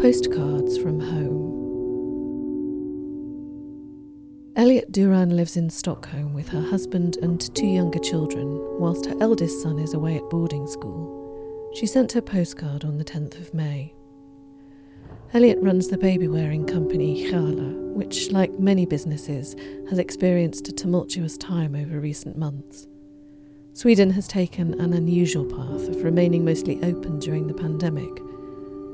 Postcards from Home. Elliot Duran lives in Stockholm with her husband and two younger children, whilst her eldest son is away at boarding school. She sent her postcard on the 10th of May. Elliot runs the baby wearing company Khala, which, like many businesses, has experienced a tumultuous time over recent months. Sweden has taken an unusual path of remaining mostly open during the pandemic.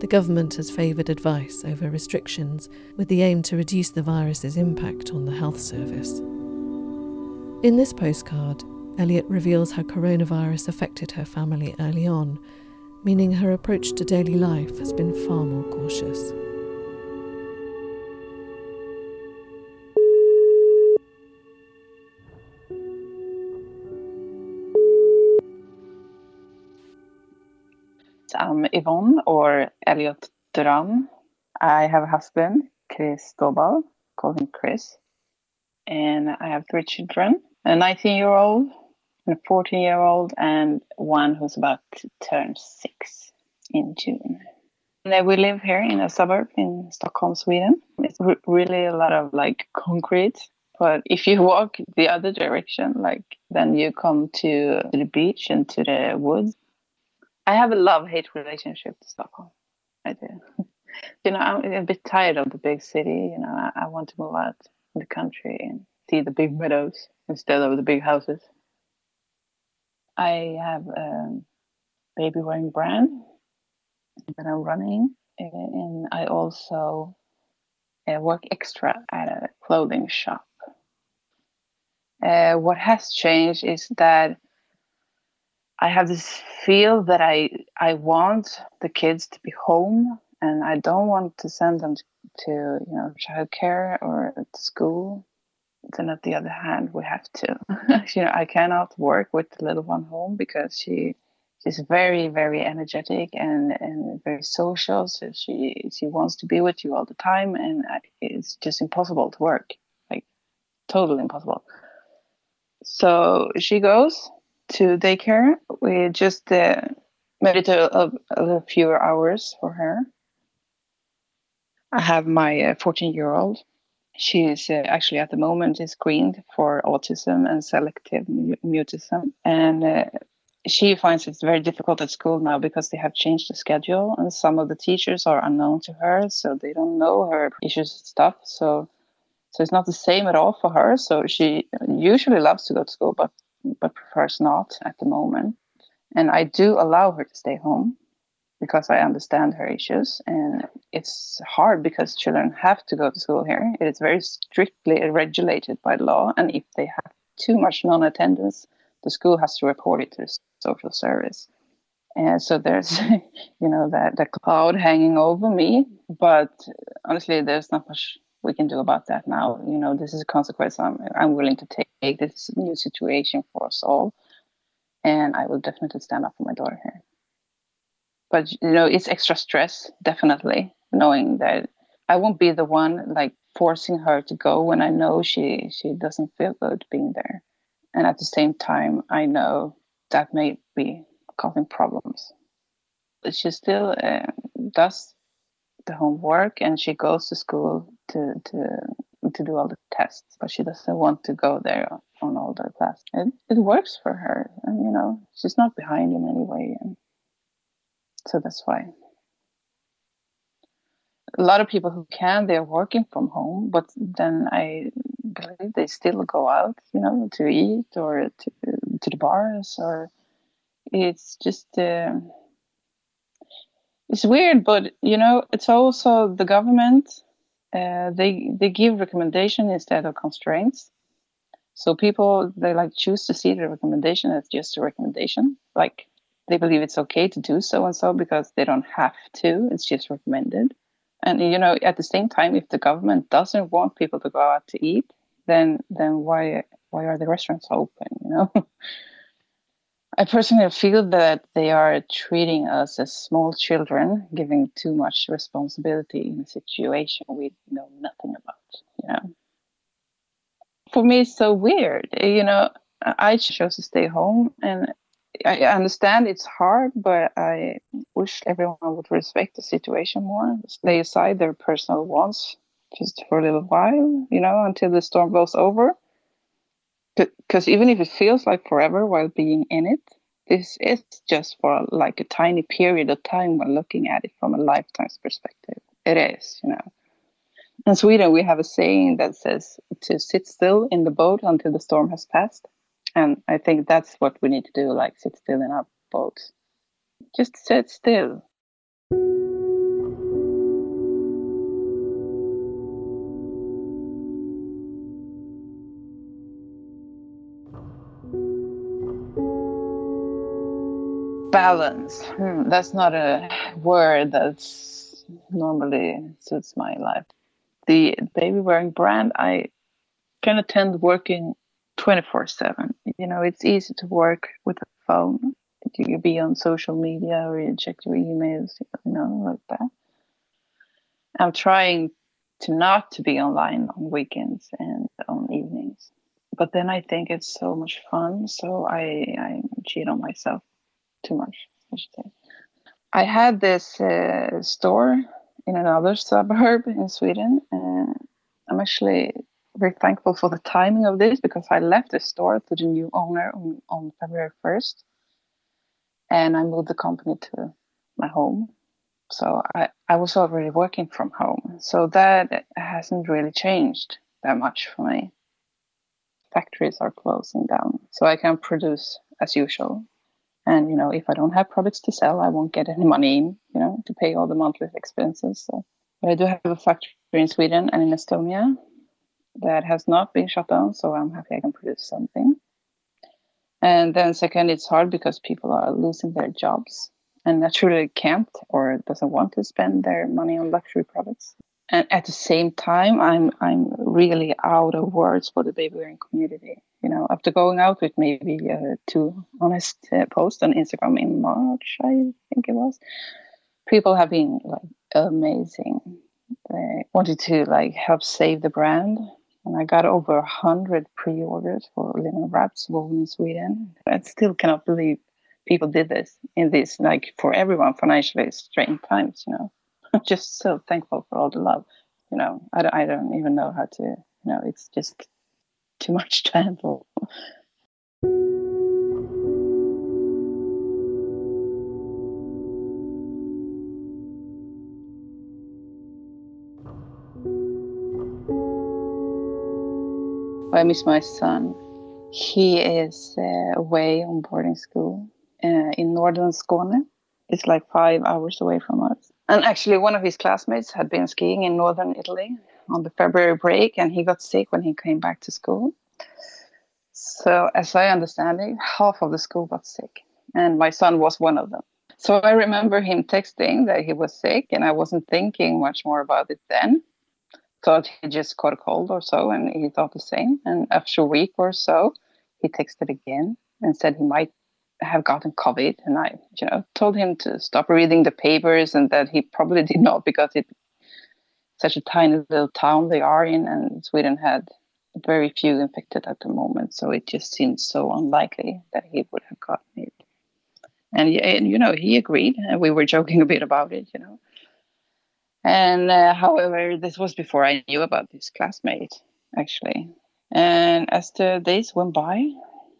The government has favoured advice over restrictions with the aim to reduce the virus's impact on the health service. In this postcard, Elliot reveals how coronavirus affected her family early on meaning her approach to daily life has been far more cautious. I'm Yvonne or Elliot Duran. I have a husband, Chris Dobal, call him Chris. And I have three children a 19 year old, a 14 year old and one who's about to turn six in June. And we live here in a suburb in Stockholm, Sweden. It's re- really a lot of like concrete, but if you walk the other direction, like then you come to the beach and to the woods. I have a love hate relationship to Stockholm. I do. you know, I'm a bit tired of the big city. You know, I, I want to move out in the country and see the big meadows instead of the big houses. I have a baby wearing brand that I'm running, and I also uh, work extra at a clothing shop. Uh, what has changed is that I have this feel that I I want the kids to be home, and I don't want to send them to, you know childcare or school. Then at the other hand we have to you know i cannot work with the little one home because she she's very very energetic and and very social. So she she wants to be with you all the time and it's just impossible to work. Like totally impossible. So she goes to daycare we just uh, made it a, a, fewer hours for her. I have my 14 uh, year old she is uh, actually at the moment is screened for autism and selective mutism. And uh, she finds it very difficult at school now because they have changed the schedule and some of the teachers are unknown to her so they don't know her issues and stuff. So so it's not the same at all for her. So she usually loves to go to school but but prefers not at the moment and i do allow her to stay home because I understand her issues. And it's hard because children have to go to school here. It is very strictly regulated by law. And if they have too much non attendance, the school has to report it to the social service. And so there's, you know, that the cloud hanging over me. But honestly, there's not much we can do about that now. You know, this is a consequence I'm, I'm willing to take. This is a new situation for us all. And I will definitely stand up for my daughter here but you know it's extra stress definitely knowing that i won't be the one like forcing her to go when i know she she doesn't feel good being there and at the same time i know that may be causing problems she still uh, does the homework and she goes to school to to to do all the tests but she doesn't want to go there on all the classes it, it works for her and you know she's not behind in any way and so that's why. A lot of people who can, they're working from home, but then I believe they still go out, you know, to eat or to, to the bars, or it's just, uh, it's weird, but you know, it's also the government. Uh, they they give recommendation instead of constraints. So people they like choose to see the recommendation as just a recommendation. Like they believe it's okay to do so and so because they don't have to it's just recommended and you know at the same time if the government doesn't want people to go out to eat then then why why are the restaurants open you know i personally feel that they are treating us as small children giving too much responsibility in a situation we know nothing about you know? For me it's so weird you know? I chose to stay home and I understand it's hard, but I wish everyone would respect the situation more, lay aside their personal wants just for a little while, you know, until the storm blows over. Because even if it feels like forever while being in it, this is just for like a tiny period of time when looking at it from a lifetime's perspective. It is, you know. In Sweden, we have a saying that says to sit still in the boat until the storm has passed. And I think that's what we need to do, like sit still in our boat. Just sit still. Balance. Hmm, that's not a word that's normally suits my life. The baby wearing brand i can attend working 24 7 you know it's easy to work with a phone. You be on social media or you check your emails you know like that. I'm trying to not to be online on weekends and on evenings but then i think it's so much fun so i i cheat on myself too much, I should say. I had this uh, store in another suburb in Sweden. and I'm actually very thankful for the timing of this because I left the store to the new owner on, on February 1st. And I moved the company to my home. So I, I was already working from home. So that hasn't really changed that much for me. Factories are closing down. So I can produce as usual and you know, if I don't have products to sell, I won't get any money in, you know, to pay all the monthly expenses. So, but I do have a factory in Sweden and in Estonia that has not been shut down, so I'm happy I can produce something. And then second, it's hard because people are losing their jobs and naturally can't or doesn't want to spend their money on luxury products and at the same time i'm i'm really out of words for the baby wearing community you know after going out with maybe uh, two honest uh, posts on instagram in march i think it was people have been like amazing. They wanted to like help save the brand and i got over a hundred pre-orders for linen wraps woven in sweden. I still cannot believe people did this in this like for everyone financially strained times you know. I'm just so thankful for all the love. You know, I don't, I don't even know how to, you know, it's just too much handle. I miss my son. He is uh, away on boarding school uh, in northern Skåne. It's like five hours away from us. And actually, one of his classmates had been skiing in northern Italy on the February break, and he got sick when he came back to school. So, as I understand it, half of the school got sick, and my son was one of them. So, I remember him texting that he was sick, and I wasn't thinking much more about it then. Thought he just caught a cold or so, and he thought the same. And after a week or so, he texted again and said he might have gotten COVID, and I, you know, told him to stop reading the papers, and that he probably did not because it's such a tiny little town they are in, and Sweden had very few infected at the moment, so it just seemed so unlikely that he would have gotten it. And, and you know, he agreed, and we were joking a bit about it, you know. And uh, however, this was before I knew about this classmate, actually. And as the days went by,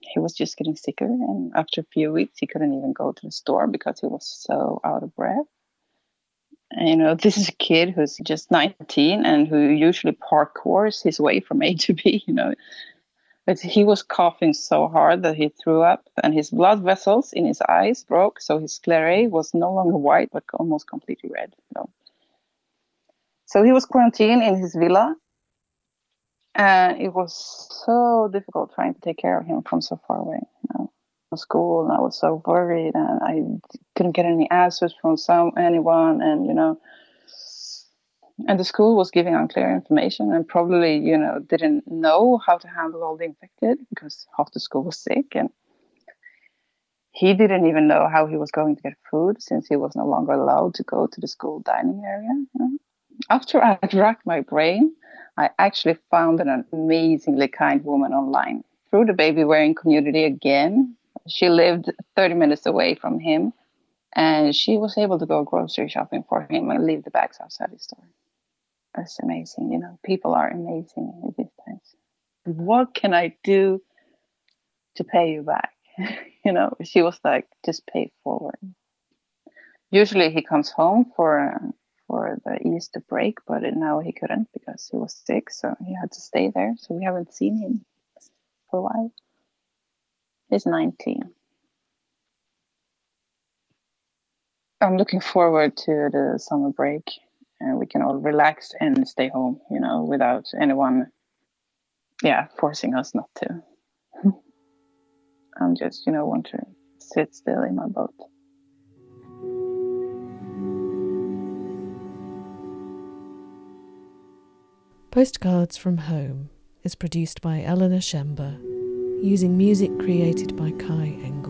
he was just getting sicker. And after a few weeks, he couldn't even go to the store because he was so out of breath. You know, this is a kid who's just 19 and who usually parkours his way from A to B, you know. But he was coughing so hard that he threw up, and his blood vessels in his eyes broke, so his sclerae was no longer white but almost completely red. You know. So he was quarantined in his villa and it was so difficult trying to take care of him from so far away. You know, from school, and I was so worried, and I couldn't get any answers from some anyone, and you know, and the school was giving unclear information, and probably you know didn't know how to handle all the infected because half the school was sick, and he didn't even know how he was going to get food since he was no longer allowed to go to the school dining area. After I had racked my brain I actually found an amazingly kind woman online through the baby wearing community again. She lived 30 minutes away from him. and she was able to go grocery shopping for him and leave the bags outside his store. That's amazing. You know, people are amazing in these times. What can I do to pay you back? you know, she was like, just pay forward. Usually he comes home for for the Easter break, but now he couldn't because he was sick, so he had to stay there. So we haven't seen him for a while. He's 19. I'm looking forward to the summer break and we can all relax and stay home, you know, without anyone, yeah, forcing us not to. I'm just, you know, want to sit still in my boat. Postcards from Home is produced by Eleanor Schember using music created by Kai Engel.